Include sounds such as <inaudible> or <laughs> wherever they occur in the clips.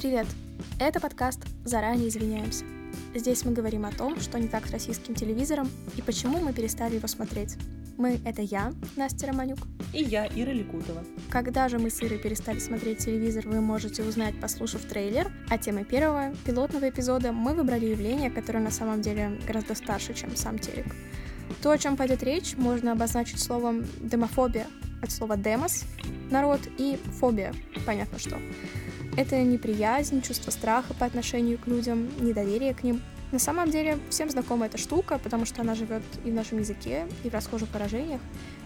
Привет! Это подкаст «Заранее извиняемся». Здесь мы говорим о том, что не так с российским телевизором и почему мы перестали его смотреть. Мы — это я, Настя Романюк. И я, Ира Ликутова. Когда же мы с Ирой перестали смотреть телевизор, вы можете узнать, послушав трейлер. А темой первого, пилотного эпизода, мы выбрали явление, которое на самом деле гораздо старше, чем сам телек. То, о чем пойдет речь, можно обозначить словом «демофобия», от слова «демос» — народ, и «фобия» — понятно что. Это неприязнь, чувство страха по отношению к людям, недоверие к ним. На самом деле всем знакома эта штука, потому что она живет и в нашем языке, и в расхожих выражениях.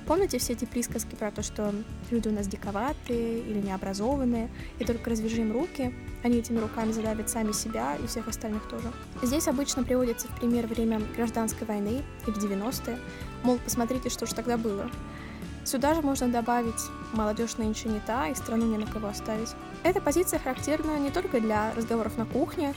Помните все эти присказки про то, что люди у нас диковатые или необразованные, и только развяжи руки, они этими руками задавят сами себя и всех остальных тоже. Здесь обычно приводится в пример время гражданской войны или 90-е, мол, посмотрите, что же тогда было. Сюда же можно добавить «молодежь нынче не та» и «страну не на кого оставить». Эта позиция характерна не только для разговоров на кухне,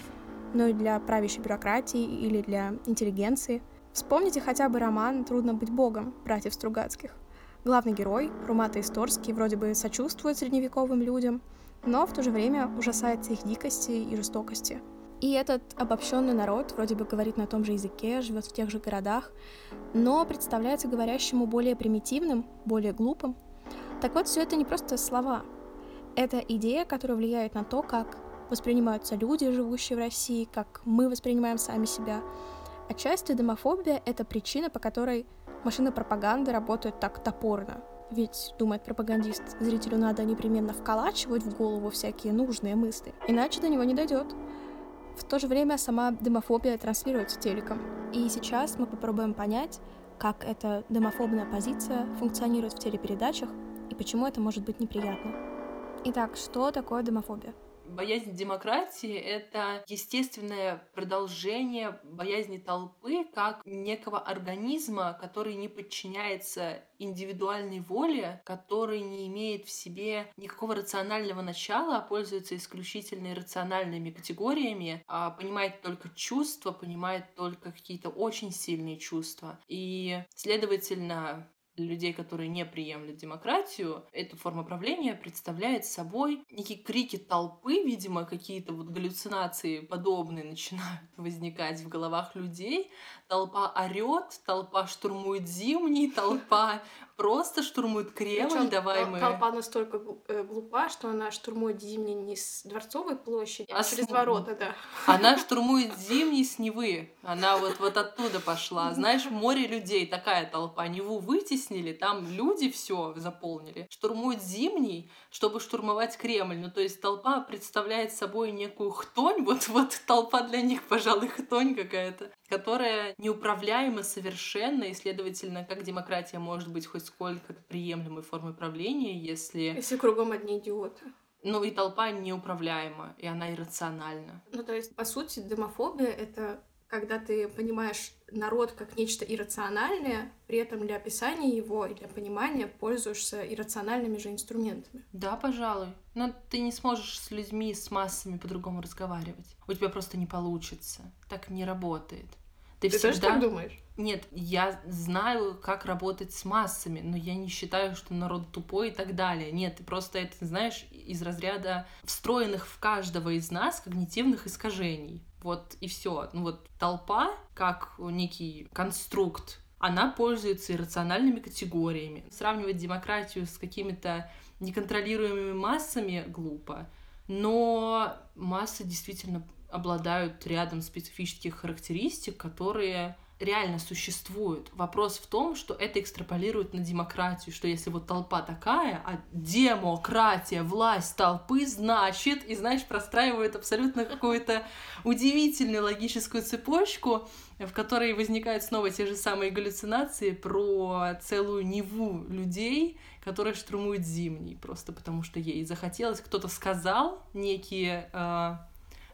но и для правящей бюрократии или для интеллигенции. Вспомните хотя бы роман «Трудно быть богом» братьев Стругацких. Главный герой, Румата Исторский, вроде бы сочувствует средневековым людям, но в то же время ужасается их дикости и жестокости. И этот обобщенный народ вроде бы говорит на том же языке, живет в тех же городах, но представляется говорящему более примитивным, более глупым. Так вот, все это не просто слова. Это идея, которая влияет на то, как воспринимаются люди, живущие в России, как мы воспринимаем сами себя. Отчасти домофобия — это причина, по которой машины пропаганды работают так топорно. Ведь, думает пропагандист, зрителю надо непременно вколачивать в голову всякие нужные мысли, иначе до него не дойдет. В то же время сама демофобия транслируется телеком. И сейчас мы попробуем понять, как эта демофобная позиция функционирует в телепередачах и почему это может быть неприятно. Итак, что такое демофобия? Боязнь демократии — это естественное продолжение боязни толпы как некого организма, который не подчиняется индивидуальной воле, который не имеет в себе никакого рационального начала, а пользуется исключительно иррациональными категориями, а понимает только чувства, понимает только какие-то очень сильные чувства. И, следовательно, людей, которые не приемлют демократию, эта форма правления представляет собой некие крики толпы, видимо, какие-то вот галлюцинации подобные начинают <laughs> возникать в головах людей. Толпа орет, толпа штурмует зимний, <laughs> толпа просто штурмует Кремль, Причем давай мы... Толпа настолько э, глупа, что она штурмует Зимний не с Дворцовой площади, а, а через с... ворота, да. Она <laughs> штурмует Зимний с Невы. Она вот, вот оттуда пошла. Знаешь, море людей, такая толпа. Неву вытеснили, там люди все заполнили. Штурмует Зимний, чтобы штурмовать Кремль. Ну, то есть толпа представляет собой некую хтонь. Вот, вот толпа для них, пожалуй, хтонь какая-то которая неуправляема совершенно, и, следовательно, как демократия может быть хоть сколько-то приемлемой формой правления, если... Если кругом одни идиоты. Ну и толпа неуправляема, и она иррациональна. Ну то есть, по сути, демофобия — это когда ты понимаешь народ как нечто иррациональное, при этом для описания его и для понимания пользуешься иррациональными же инструментами. Да, пожалуй. Но ты не сможешь с людьми, с массами по-другому разговаривать. У тебя просто не получится. Так не работает. Ты, ты всегда... тоже так думаешь? Нет, я знаю, как работать с массами, но я не считаю, что народ тупой и так далее. Нет, ты просто это знаешь из разряда встроенных в каждого из нас когнитивных искажений. Вот и все. Ну вот толпа, как некий конструкт, она пользуется иррациональными категориями. Сравнивать демократию с какими-то неконтролируемыми массами глупо. Но массы действительно обладают рядом специфических характеристик, которые реально существуют. Вопрос в том, что это экстраполирует на демократию, что если вот толпа такая, а демократия, власть толпы, значит, и знаешь, простраивает абсолютно какую-то удивительную логическую цепочку, в которой возникают снова те же самые галлюцинации про целую Неву людей, которые штурмуют зимний, просто потому что ей захотелось, кто-то сказал, некие э,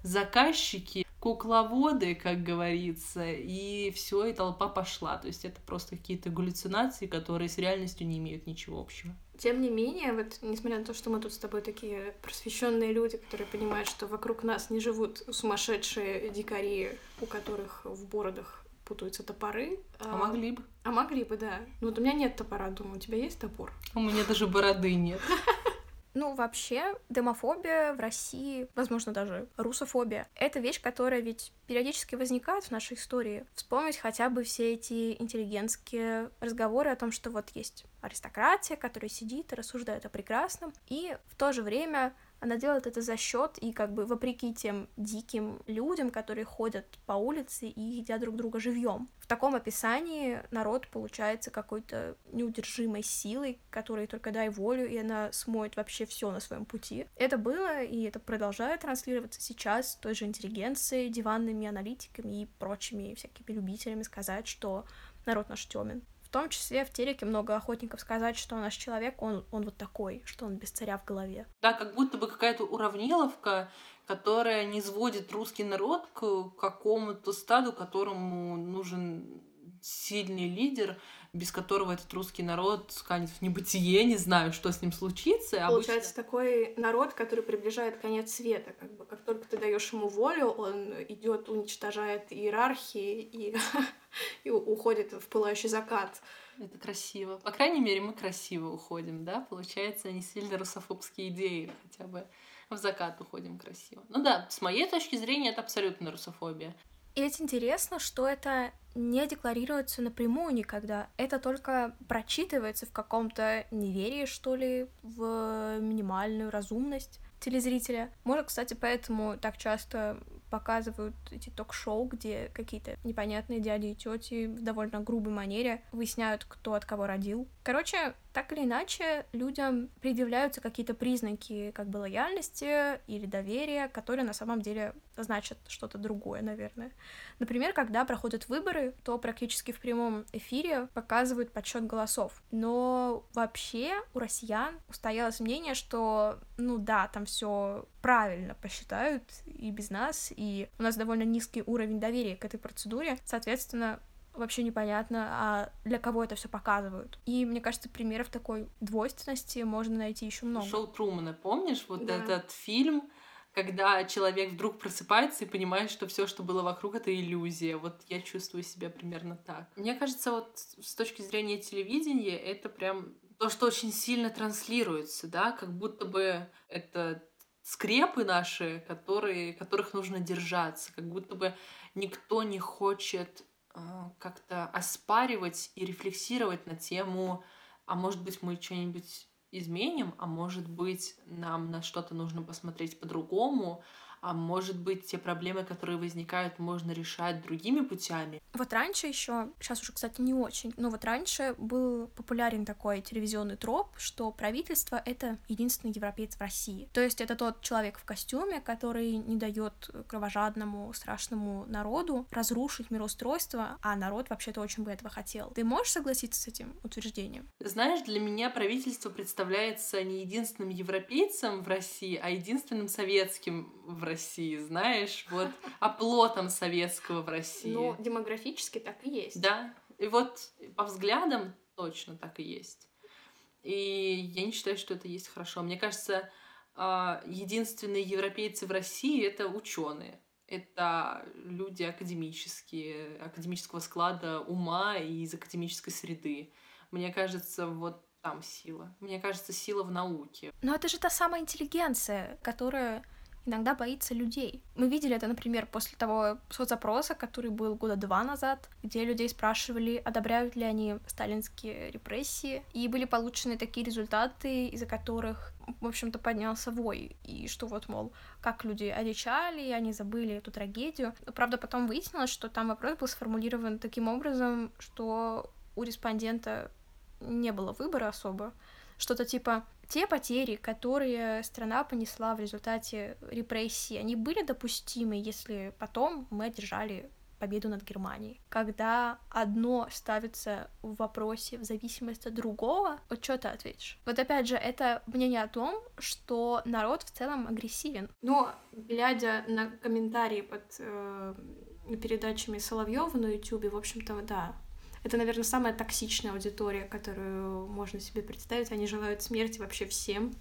заказчики, кукловоды, как говорится, и все, и толпа пошла. То есть это просто какие-то галлюцинации, которые с реальностью не имеют ничего общего. Тем не менее, вот несмотря на то, что мы тут с тобой такие просвещенные люди, которые понимают, что вокруг нас не живут сумасшедшие дикари, у которых в бородах путаются топоры. А, а могли бы. А могли бы, да. Ну вот у меня нет топора, думаю, у тебя есть топор? У меня даже бороды нет. <laughs> Ну, вообще, демофобия в России, возможно, даже русофобия, это вещь, которая ведь периодически возникает в нашей истории. Вспомнить хотя бы все эти интеллигентские разговоры о том, что вот есть аристократия, которая сидит и рассуждает о прекрасном, и в то же время она делает это за счет и как бы вопреки тем диким людям, которые ходят по улице и едят друг друга живьем. В таком описании народ получается какой-то неудержимой силой, которой только дай волю, и она смоет вообще все на своем пути. Это было, и это продолжает транслироваться сейчас той же интеллигенцией, диванными аналитиками и прочими всякими любителями сказать, что народ наш темен том числе в телеке много охотников сказать, что наш человек, он, он вот такой, что он без царя в голове. Да, как будто бы какая-то уравниловка, которая не сводит русский народ к какому-то стаду, которому нужен сильный лидер, без которого этот русский народ сканет в небытие, не знаю, что с ним случится. Получается Обычно... такой народ, который приближает конец света, как бы как только ты даешь ему волю, он идет, уничтожает иерархии и, <laughs> и уходит в пылающий закат. Это красиво. По крайней мере, мы красиво уходим, да? Получается, не сильно русофобские идеи хотя бы в закат уходим красиво. Ну да, с моей точки зрения, это абсолютно русофобия. И ведь интересно, что это не декларируется напрямую никогда. Это только прочитывается в каком-то неверии, что ли, в минимальную разумность телезрителя. Может, кстати, поэтому так часто показывают эти ток-шоу, где какие-то непонятные дяди и тети в довольно грубой манере выясняют, кто от кого родил. Короче, так или иначе, людям предъявляются какие-то признаки как бы лояльности или доверия, которые на самом деле значат что-то другое, наверное. Например, когда проходят выборы, то практически в прямом эфире показывают подсчет голосов. Но вообще у россиян устоялось мнение, что, ну да, там все правильно посчитают и без нас, и у нас довольно низкий уровень доверия к этой процедуре. Соответственно, вообще непонятно, а для кого это все показывают. И мне кажется, примеров такой двойственности можно найти еще много. Шоу Трумана, помнишь вот да. этот фильм, когда человек вдруг просыпается и понимает, что все, что было вокруг, это иллюзия. Вот я чувствую себя примерно так. Мне кажется, вот с точки зрения телевидения, это прям то, что очень сильно транслируется, да, как будто бы это скрепы наши, которые, которых нужно держаться, как будто бы никто не хочет как-то оспаривать и рефлексировать на тему, а может быть мы что-нибудь изменим, а может быть нам на что-то нужно посмотреть по-другому, а может быть, те проблемы, которые возникают, можно решать другими путями. Вот раньше еще, сейчас уже, кстати, не очень, но вот раньше был популярен такой телевизионный троп, что правительство — это единственный европеец в России. То есть это тот человек в костюме, который не дает кровожадному, страшному народу разрушить мироустройство, а народ вообще-то очень бы этого хотел. Ты можешь согласиться с этим утверждением? Знаешь, для меня правительство представляется не единственным европейцем в России, а единственным советским в России России, знаешь, вот оплотом советского в России. Ну, демографически так и есть. Да, и вот по взглядам точно так и есть. И я не считаю, что это есть хорошо. Мне кажется, а, единственные европейцы в России это ученые. Это люди академические, академического склада ума и из академической среды. Мне кажется, вот там сила. Мне кажется, сила в науке. Но это же та самая интеллигенция, которая иногда боится людей. Мы видели это, например, после того соцопроса, который был года два назад, где людей спрашивали, одобряют ли они сталинские репрессии, и были получены такие результаты, из-за которых в общем-то, поднялся вой, и что вот, мол, как люди одичали, они забыли эту трагедию. Правда, потом выяснилось, что там вопрос был сформулирован таким образом, что у респондента не было выбора особо. Что-то типа, те потери, которые страна понесла в результате репрессий, они были допустимы, если потом мы одержали победу над Германией. Когда одно ставится в вопросе в зависимости от другого, вот что ты ответишь? Вот опять же, это мнение о том, что народ в целом агрессивен. Но, глядя на комментарии под э, передачами Соловьева на YouTube, в общем-то, да, это, наверное, самая токсичная аудитория, которую можно себе представить. Они желают смерти вообще всем.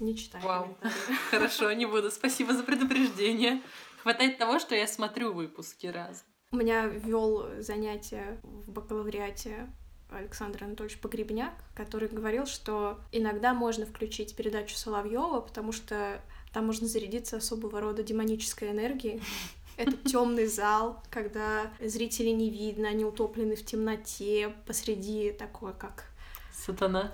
Не читаю Вау. <laughs> Хорошо, не буду. Спасибо за предупреждение. Хватает того, что я смотрю выпуски раз. У меня вел занятие в бакалавриате Александр Анатольевич Погребняк, который говорил, что иногда можно включить передачу Соловьева, потому что там можно зарядиться особого рода демонической энергией. <laughs> Это темный зал, когда зрителей не видно, они утоплены в темноте посреди такой, как Сатана.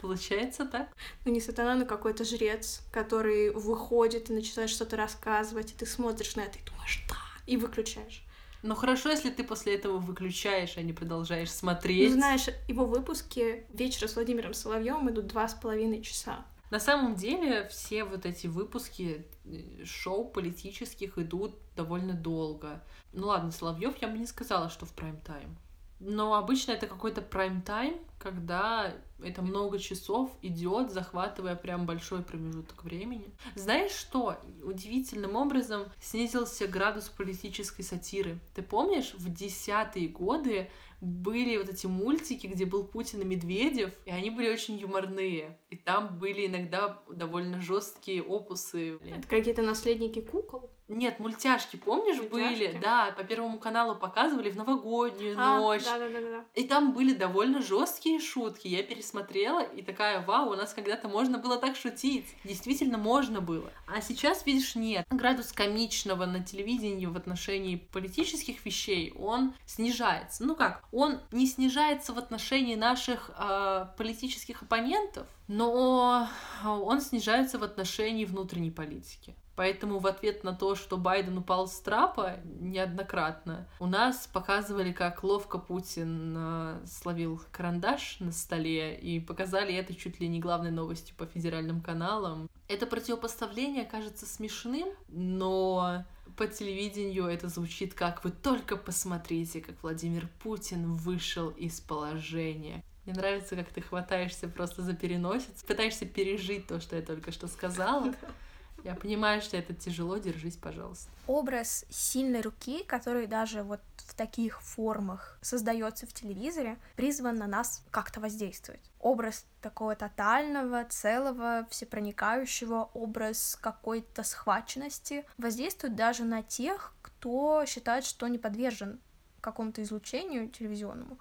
Получается так? Ну, не сатана, но какой-то жрец, который выходит и начинает что-то рассказывать, и ты смотришь на это и думаешь, да, и выключаешь. Ну хорошо, если ты после этого выключаешь, а не продолжаешь смотреть. Ну, знаешь, его выпуски вечера с Владимиром Соловьевым идут два с половиной часа. На самом деле все вот эти выпуски э, шоу политических идут довольно долго. Ну ладно, Соловьев я бы не сказала, что в прайм-тайм. Но обычно это какой-то прайм-тайм, когда это много часов идет, захватывая прям большой промежуток времени. Знаешь что? Удивительным образом снизился градус политической сатиры. Ты помнишь, в десятые годы были вот эти мультики, где был Путин и Медведев, и они были очень юморные. И там были иногда довольно жесткие опусы. Это какие-то наследники кукол? Нет, мультяшки, помнишь, мультяшки? были? Да, по Первому каналу показывали в новогоднюю а, ночь. Да, да, да, да. И там были довольно жесткие шутки. Я пересмотрела и такая, вау, у нас когда-то можно было так шутить. Действительно можно было. А сейчас, видишь, нет. Градус комичного на телевидении в отношении политических вещей, он снижается. Ну как, он не снижается в отношении наших э, политических оппонентов, но он снижается в отношении внутренней политики. Поэтому в ответ на то, что Байден упал с трапа неоднократно, у нас показывали, как ловко Путин э, словил карандаш на столе, и показали это чуть ли не главной новостью по федеральным каналам. Это противопоставление кажется смешным, но по телевидению это звучит как «Вы только посмотрите, как Владимир Путин вышел из положения». Мне нравится, как ты хватаешься просто за переносицу, пытаешься пережить то, что я только что сказала. <laughs> Я понимаю, что это тяжело, держись, пожалуйста. Образ сильной руки, который даже вот в таких формах создается в телевизоре, призван на нас как-то воздействовать. Образ такого тотального, целого, всепроникающего, образ какой-то схваченности воздействует даже на тех, кто считает, что не подвержен какому-то излучению телевизионному.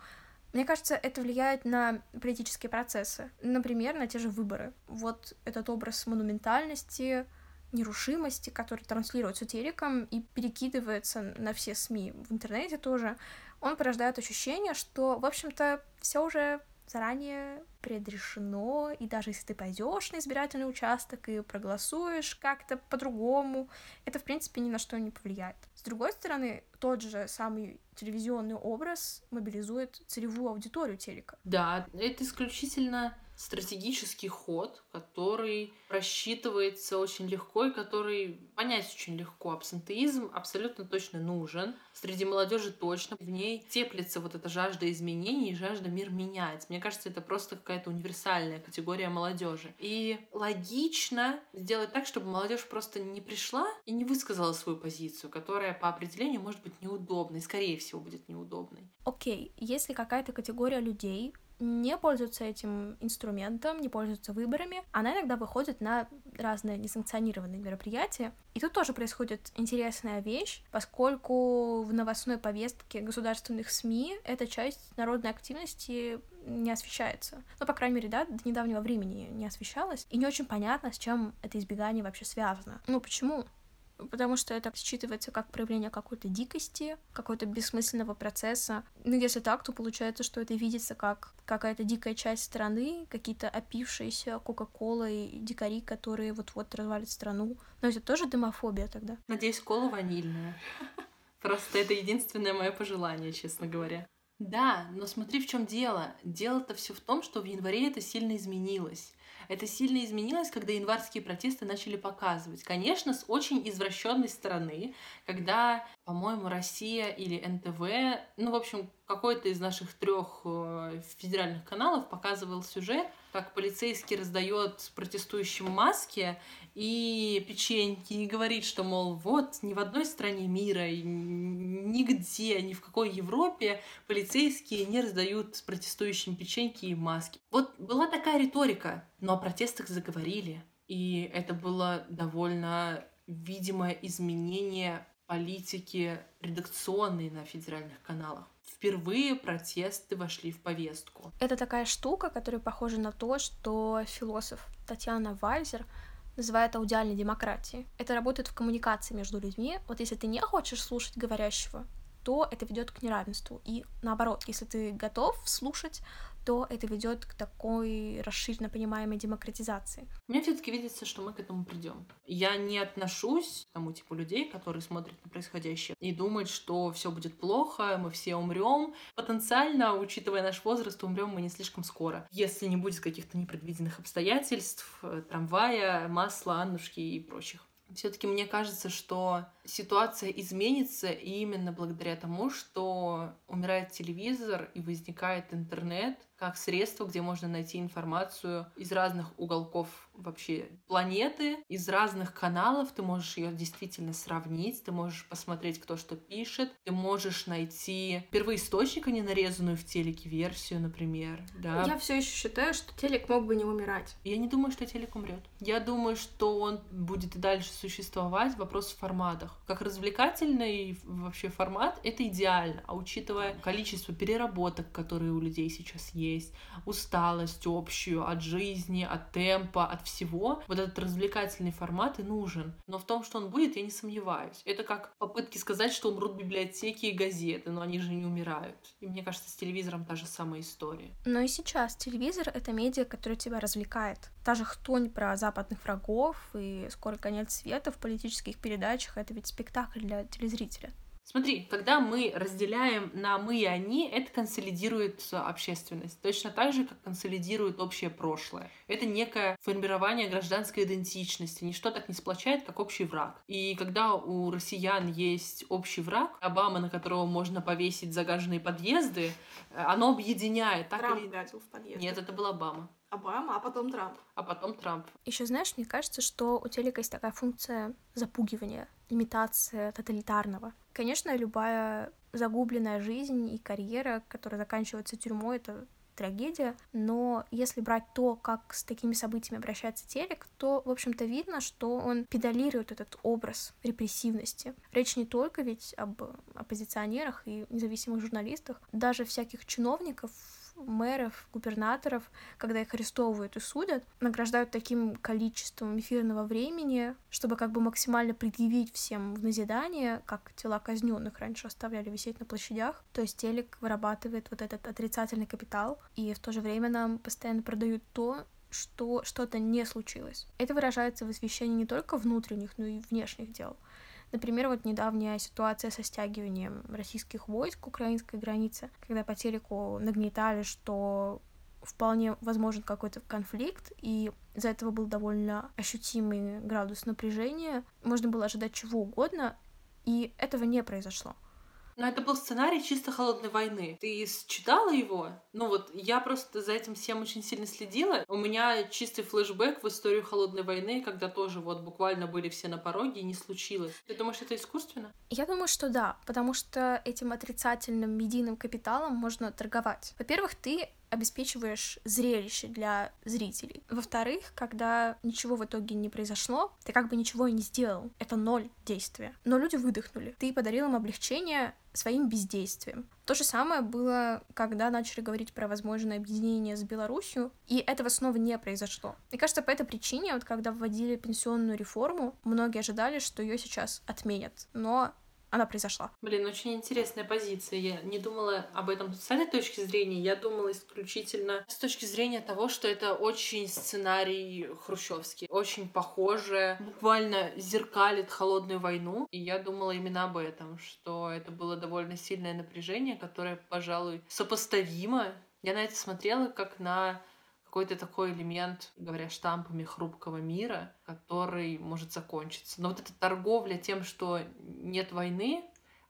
Мне кажется, это влияет на политические процессы. Например, на те же выборы. Вот этот образ монументальности, нерушимости, который транслируется телеком и перекидывается на все СМИ в интернете тоже, он порождает ощущение, что, в общем-то, все уже заранее предрешено, и даже если ты пойдешь на избирательный участок и проголосуешь как-то по-другому, это, в принципе, ни на что не повлияет. С другой стороны, тот же самый телевизионный образ мобилизует целевую аудиторию телека. Да, это исключительно стратегический ход, который рассчитывается очень легко и который понять очень легко. Абсентеизм абсолютно точно нужен. Среди молодежи точно. В ней теплится вот эта жажда изменений жажда мир менять. Мне кажется, это просто какая-то универсальная категория молодежи. И логично сделать так, чтобы молодежь просто не пришла и не высказала свою позицию, которая по определению может быть неудобной, скорее всего, будет неудобной. Окей, okay. если какая-то категория людей не пользуется этим инструментом, не пользуется выборами, она иногда выходит на разные несанкционированные мероприятия. И тут тоже происходит интересная вещь, поскольку в новостной повестке государственных СМИ эта часть народной активности не освещается. Ну, по крайней мере, да, до недавнего времени не освещалась. И не очень понятно, с чем это избегание вообще связано. Ну, почему? Потому что это считывается как проявление какой-то дикости, какого-то бессмысленного процесса. Ну, если так, то получается, что это видится как какая-то дикая часть страны, какие-то опившиеся Кока-Колой дикари, которые вот-вот развалят страну. Но это тоже демофобия тогда. Надеюсь, кола ванильная. <laughs> Просто это единственное мое пожелание, честно говоря. Да, но смотри, в чем дело. Дело-то все в том, что в январе это сильно изменилось. Это сильно изменилось, когда январские протесты начали показывать. Конечно, с очень извращенной стороны, когда, по-моему, Россия или НТВ, ну, в общем, какой-то из наших трех э, федеральных каналов показывал сюжет, как полицейский раздает протестующим маски и печеньки, и говорит, что, мол, вот ни в одной стране мира, нигде, ни в какой Европе полицейские не раздают протестующим печеньки и маски. Вот была такая риторика, но о протестах заговорили, и это было довольно видимое изменение политики редакционной на федеральных каналах впервые протесты вошли в повестку. Это такая штука, которая похожа на то, что философ Татьяна Вальзер называет аудиальной демократией. Это работает в коммуникации между людьми. Вот если ты не хочешь слушать говорящего, то это ведет к неравенству. И наоборот, если ты готов слушать, то это ведет к такой расширенно понимаемой демократизации. Мне все-таки видится, что мы к этому придем. Я не отношусь к тому типу людей, которые смотрят на происходящее и думают, что все будет плохо, мы все умрем. Потенциально, учитывая наш возраст, умрем мы не слишком скоро. Если не будет каких-то непредвиденных обстоятельств, э, трамвая, масла, Аннушки и прочих. Все-таки мне кажется, что ситуация изменится именно благодаря тому, что умирает телевизор и возникает интернет, как средство, где можно найти информацию из разных уголков вообще планеты, из разных каналов. Ты можешь ее действительно сравнить, ты можешь посмотреть, кто что пишет, ты можешь найти первоисточник, а не нарезанную в телеке версию, например. Да. Я все еще считаю, что телек мог бы не умирать. Я не думаю, что телек умрет. Я думаю, что он будет и дальше существовать. Вопрос в форматах. Как развлекательный вообще формат, это идеально. А учитывая количество переработок, которые у людей сейчас есть, есть, усталость общую от жизни, от темпа, от всего. Вот этот развлекательный формат и нужен. Но в том, что он будет, я не сомневаюсь. Это как попытки сказать, что умрут библиотеки и газеты, но они же не умирают. И мне кажется, с телевизором та же самая история. Но и сейчас телевизор — это медиа, которое тебя развлекает. Та же хтонь про западных врагов и скоро конец света в политических передачах — это ведь спектакль для телезрителя. Смотри, когда мы разделяем на мы и они, это консолидирует общественность. Точно так же, как консолидирует общее прошлое. Это некое формирование гражданской идентичности. Ничто так не сплочает, как общий враг. И когда у россиян есть общий враг, Обама, на которого можно повесить загаженные подъезды, оно объединяет. Так Трамп или... в подъезд. Нет, это был Обама. Обама, а потом Трамп. А потом Трамп. Еще знаешь, мне кажется, что у телека есть такая функция запугивания, имитация тоталитарного. Конечно, любая загубленная жизнь и карьера, которая заканчивается тюрьмой, это трагедия, но если брать то, как с такими событиями обращается телек, то, в общем-то, видно, что он педалирует этот образ репрессивности. Речь не только ведь об оппозиционерах и независимых журналистах, даже всяких чиновников мэров, губернаторов, когда их арестовывают и судят, награждают таким количеством эфирного времени, чтобы как бы максимально предъявить всем в назидание, как тела казненных раньше оставляли висеть на площадях. То есть телек вырабатывает вот этот отрицательный капитал, и в то же время нам постоянно продают то, что что-то не случилось. Это выражается в освещении не только внутренних, но и внешних дел. Например, вот недавняя ситуация со стягиванием российских войск к украинской границе, когда по телеку нагнетали, что вполне возможен какой-то конфликт, и из-за этого был довольно ощутимый градус напряжения. Можно было ожидать чего угодно, и этого не произошло. Но это был сценарий чисто холодной войны. Ты читала его? Ну вот, я просто за этим всем очень сильно следила. У меня чистый флешбэк в историю холодной войны, когда тоже вот буквально были все на пороге и не случилось. Ты думаешь, это искусственно? Я думаю, что да, потому что этим отрицательным медийным капиталом можно торговать. Во-первых, ты обеспечиваешь зрелище для зрителей. Во-вторых, когда ничего в итоге не произошло, ты как бы ничего и не сделал. Это ноль действия. Но люди выдохнули. Ты подарил им облегчение своим бездействием. То же самое было, когда начали говорить про возможное объединение с Беларусью, и этого снова не произошло. Мне кажется, по этой причине, вот когда вводили пенсионную реформу, многие ожидали, что ее сейчас отменят. Но она произошла. Блин, очень интересная позиция. Я не думала об этом с этой точки зрения. Я думала исключительно с точки зрения того, что это очень сценарий хрущевский. Очень похоже, буквально зеркалит холодную войну. И я думала именно об этом, что это было довольно сильное напряжение, которое, пожалуй, сопоставимо. Я на это смотрела как на какой-то такой элемент, говоря штампами хрупкого мира, который может закончиться. Но вот эта торговля тем, что нет войны,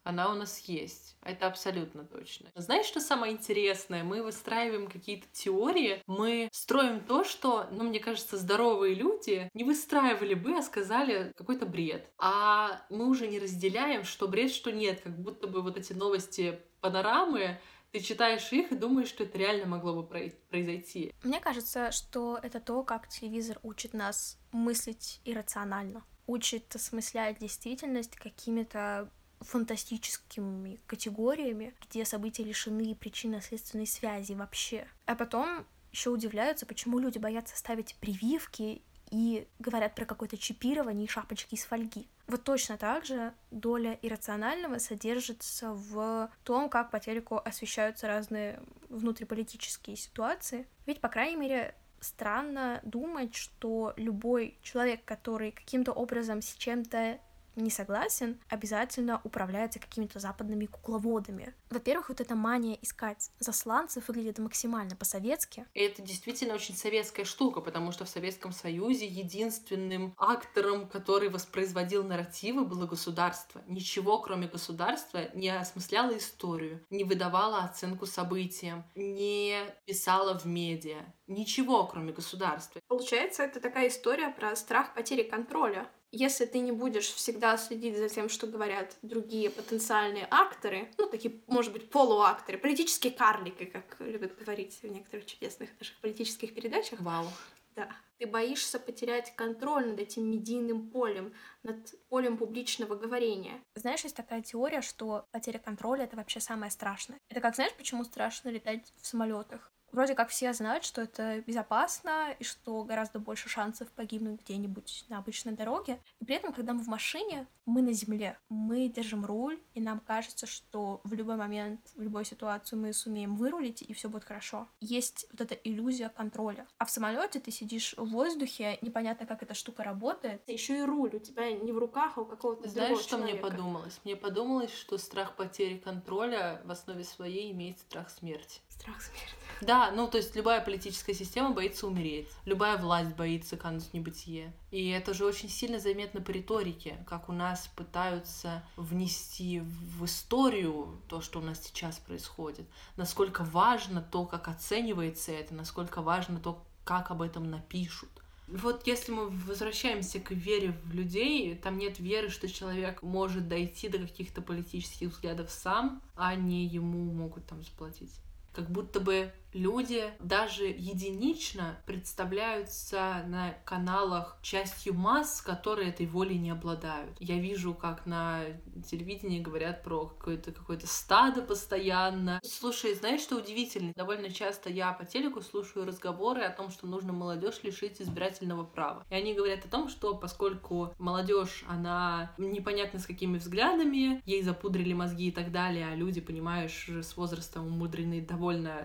она у нас есть. Это абсолютно точно. Знаешь, что самое интересное? Мы выстраиваем какие-то теории, мы строим то, что, ну, мне кажется, здоровые люди не выстраивали бы, а сказали какой-то бред. А мы уже не разделяем, что бред, что нет. Как будто бы вот эти новости панорамы ты читаешь их и думаешь, что это реально могло бы произойти. Мне кажется, что это то, как телевизор учит нас мыслить иррационально, учит осмыслять действительность какими-то фантастическими категориями, где события лишены причинно-следственной связи вообще. А потом еще удивляются, почему люди боятся ставить прививки и говорят про какое-то чипирование и шапочки из фольги. Вот точно так же доля иррационального содержится в том, как по телеку освещаются разные внутриполитические ситуации. Ведь, по крайней мере, странно думать, что любой человек, который каким-то образом с чем-то не согласен, обязательно управляется какими-то западными кукловодами. Во-первых, вот эта мания искать засланцев выглядит максимально по-советски. И это действительно очень советская штука, потому что в Советском Союзе единственным актором, который воспроизводил нарративы, было государство. Ничего, кроме государства, не осмысляло историю, не выдавало оценку событиям, не писало в медиа. Ничего, кроме государства. Получается, это такая история про страх потери контроля если ты не будешь всегда следить за тем, что говорят другие потенциальные акторы, ну, такие, может быть, полуакторы, политические карлики, как любят говорить в некоторых чудесных наших политических передачах. Вау. Да. Ты боишься потерять контроль над этим медийным полем, над полем публичного говорения. Знаешь, есть такая теория, что потеря контроля — это вообще самое страшное. Это как, знаешь, почему страшно летать в самолетах? Вроде как все знают, что это безопасно и что гораздо больше шансов погибнуть где-нибудь на обычной дороге. И при этом, когда мы в машине, мы на земле, мы держим руль, и нам кажется, что в любой момент, в любой ситуации мы сумеем вырулить, и все будет хорошо. Есть вот эта иллюзия контроля. А в самолете ты сидишь в воздухе, непонятно, как эта штука работает. Еще и руль у тебя не в руках, а у какого-то Знаешь, что человека. мне подумалось? Мне подумалось, что страх потери контроля в основе своей имеет страх смерти. Страх смерти. Да, ну то есть любая политическая система боится умереть, любая власть боится кануть в небытие. И это же очень сильно заметно по риторике, как у нас пытаются внести в историю то, что у нас сейчас происходит. Насколько важно то, как оценивается это, насколько важно то, как об этом напишут. Вот если мы возвращаемся к вере в людей, там нет веры, что человек может дойти до каких-то политических взглядов сам, а не ему могут там заплатить как будто бы люди даже единично представляются на каналах частью масс, которые этой волей не обладают. Я вижу, как на телевидении говорят про какое-то какое стадо постоянно. Слушай, знаешь, что удивительно? Довольно часто я по телеку слушаю разговоры о том, что нужно молодежь лишить избирательного права. И они говорят о том, что поскольку молодежь, она непонятно с какими взглядами, ей запудрили мозги и так далее, а люди, понимаешь, с возрастом умудрены довольно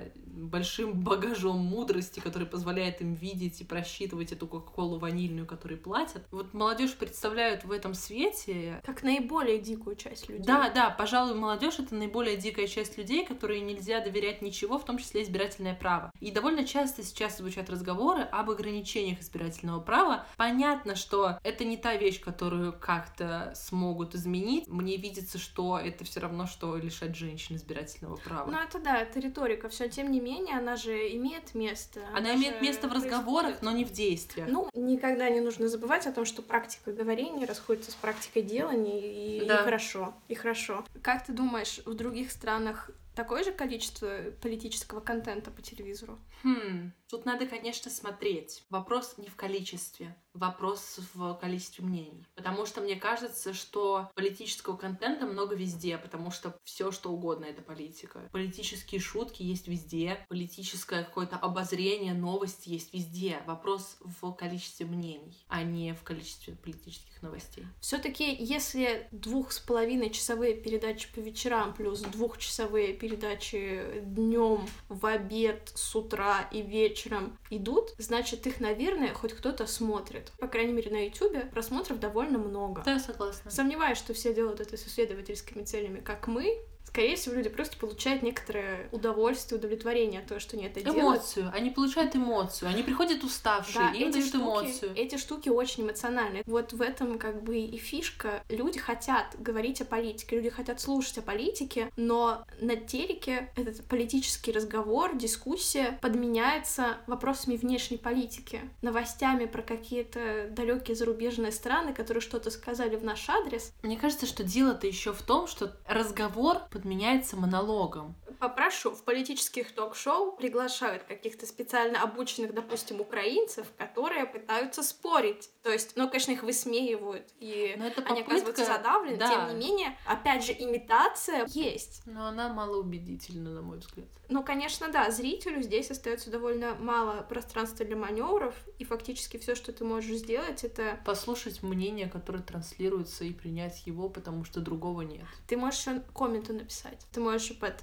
большим багажом мудрости, который позволяет им видеть и просчитывать эту кока-колу ванильную, которую платят. Вот молодежь представляют в этом свете... Как наиболее дикую часть людей. Да, да, пожалуй, молодежь это наиболее дикая часть людей, которые нельзя доверять ничего, в том числе избирательное право. И довольно часто сейчас звучат разговоры об ограничениях избирательного права. Понятно, что это не та вещь, которую как-то смогут изменить. Мне видится, что это все равно, что лишать женщин избирательного права. Ну это да, это риторика. Все, тем не менее, она же имеет место. Она, она имеет место в разговорах, но не в действиях. Ну, никогда не нужно забывать о том, что практика говорения расходится с практикой делания, и, да. и хорошо, и хорошо. Как ты думаешь, в других странах такое же количество политического контента по телевизору? Хм, тут надо, конечно, смотреть. Вопрос не в количестве, вопрос в количестве мнений. Потому что мне кажется, что политического контента много везде, потому что все что угодно это политика. Политические шутки есть везде, политическое какое-то обозрение, новости есть везде. Вопрос в количестве мнений, а не в количестве политических новостей. Все-таки, если двух с половиной часовые передачи по вечерам плюс двухчасовые передачи днем, в обед, с утра и вечером идут, значит, их, наверное, хоть кто-то смотрит. По крайней мере, на YouTube просмотров довольно много. Да, согласна. Сомневаюсь, что все делают это с исследовательскими целями, как мы, скорее всего, люди просто получают некоторое удовольствие, удовлетворение от того, что они это эмоцию. делают. Эмоцию. Они получают эмоцию. Они приходят уставшие, да, им эти дают штуки, эмоцию. Эти штуки очень эмоциональные. Вот в этом как бы и фишка. Люди хотят говорить о политике, люди хотят слушать о политике, но на телеке этот политический разговор, дискуссия подменяется вопросами внешней политики, новостями про какие-то далекие зарубежные страны, которые что-то сказали в наш адрес. Мне кажется, что дело-то еще в том, что разговор подменяется монологом. Попрошу, в политических ток-шоу приглашают каких-то специально обученных, допустим, украинцев, которые пытаются спорить. То есть, ну, конечно, их высмеивают, и Но это они попытка- оказываются задавлены. да. Тем не менее, опять же, имитация есть. Но она малоубедительна, на мой взгляд. Ну, конечно, да, зрителю здесь остается довольно мало пространства для маневров, и фактически все, что ты можешь сделать, это Послушать мнение, которое транслируется, и принять его, потому что другого нет. ты можешь комменты написать. Ты можешь под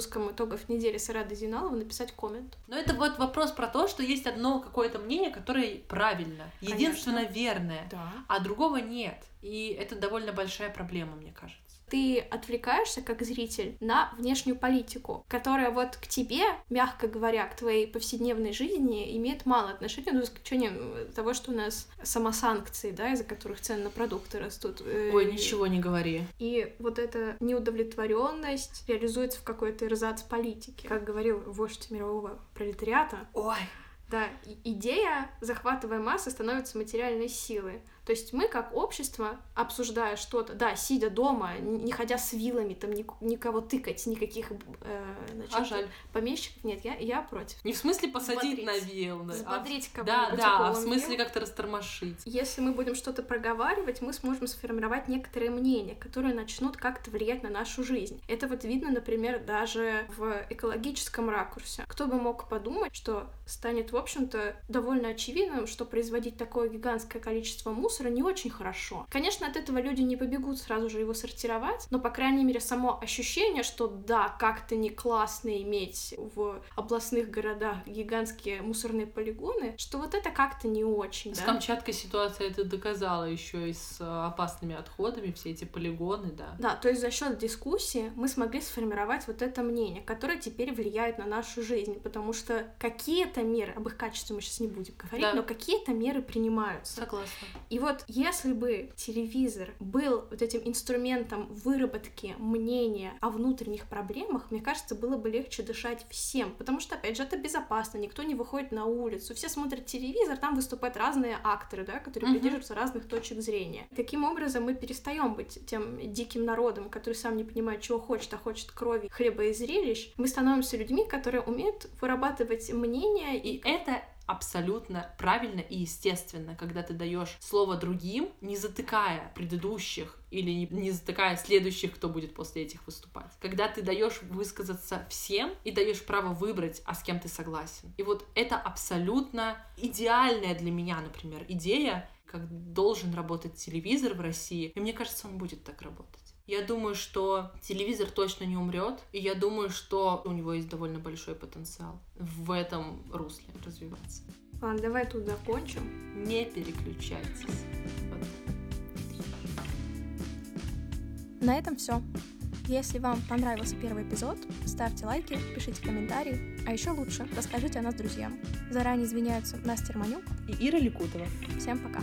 выпуском итогов недели с Радой Зиналовой написать коммент. Но это вот вопрос про то, что есть одно какое-то мнение, которое правильно, единственно верное, Да. а другого нет. И это довольно большая проблема, мне кажется. Ты отвлекаешься как зритель на внешнюю политику, которая вот к тебе, мягко говоря, к твоей повседневной жизни имеет мало отношения, ну, за исключением э, того, что у нас самосанкции, да, из-за которых цены на продукты растут. Э, Ой, ничего не говори. И вот эта неудовлетворенность реализуется в какой-то эрзац политики. Как говорил вождь мирового пролетариата, Ой, да, идея, захватывая массы, становится материальной силой. То есть мы, как общество, обсуждая что-то, да, сидя дома, не ходя с вилами, там ник- никого тыкать, никаких э, значит, а жаль. помещиков, нет, я, я против. Не в смысле посадить Взбодрить. на вил, да, а Взбодрить Да, кого-нибудь да, а в смысле вил. как-то растормошить. Если мы будем что-то проговаривать, мы сможем сформировать некоторые мнения, которые начнут как-то влиять на нашу жизнь. Это вот видно, например, даже в экологическом ракурсе. Кто бы мог подумать, что станет, в общем-то, довольно очевидным, что производить такое гигантское количество мусора не очень хорошо. Конечно, от этого люди не побегут сразу же его сортировать, но, по крайней мере, само ощущение, что да, как-то не классно иметь в областных городах гигантские мусорные полигоны, что вот это как-то не очень, С да? Камчаткой ситуация это доказала еще и с э, опасными отходами, все эти полигоны, да. Да, то есть за счет дискуссии мы смогли сформировать вот это мнение, которое теперь влияет на нашу жизнь, потому что какие-то меры, об их качестве мы сейчас не будем говорить, Да. но какие-то меры принимаются. Согласна. И вот если бы телевизор был вот этим инструментом выработки мнения о внутренних проблемах, мне кажется, было бы легче дышать всем, потому что, опять же, это безопасно, никто не выходит на улицу, все смотрят телевизор, там выступают разные акторы, да, которые Мгм. придерживаются разных точек зрения. Таким образом, мы перестаем быть тем диким народом, который сам не понимает, чего хочет, а хочет крови, хлеба и зрелищ. Мы становимся людьми, которые умеют вырабатывать мнение и это абсолютно правильно и естественно, когда ты даешь слово другим, не затыкая предыдущих или не- не затыкая следующих, кто будет после этих выступать. Когда ты даешь высказаться всем и даешь право выбрать, а с кем ты согласен. И вот это абсолютно идеальная для меня, например, идея, как должен работать телевизор в России. И мне кажется, он будет так работать. Я думаю, что телевизор точно не умрет, и я думаю, что у него есть довольно большой потенциал в этом русле развиваться. Ладно, давай тут закончим. Не переключайтесь. Вот. На этом все. Если вам понравился первый эпизод, ставьте лайки, пишите комментарии, а еще лучше расскажите о нас друзьям. Заранее извиняются Настя Романюк. И Ира Ликутова. Всем пока.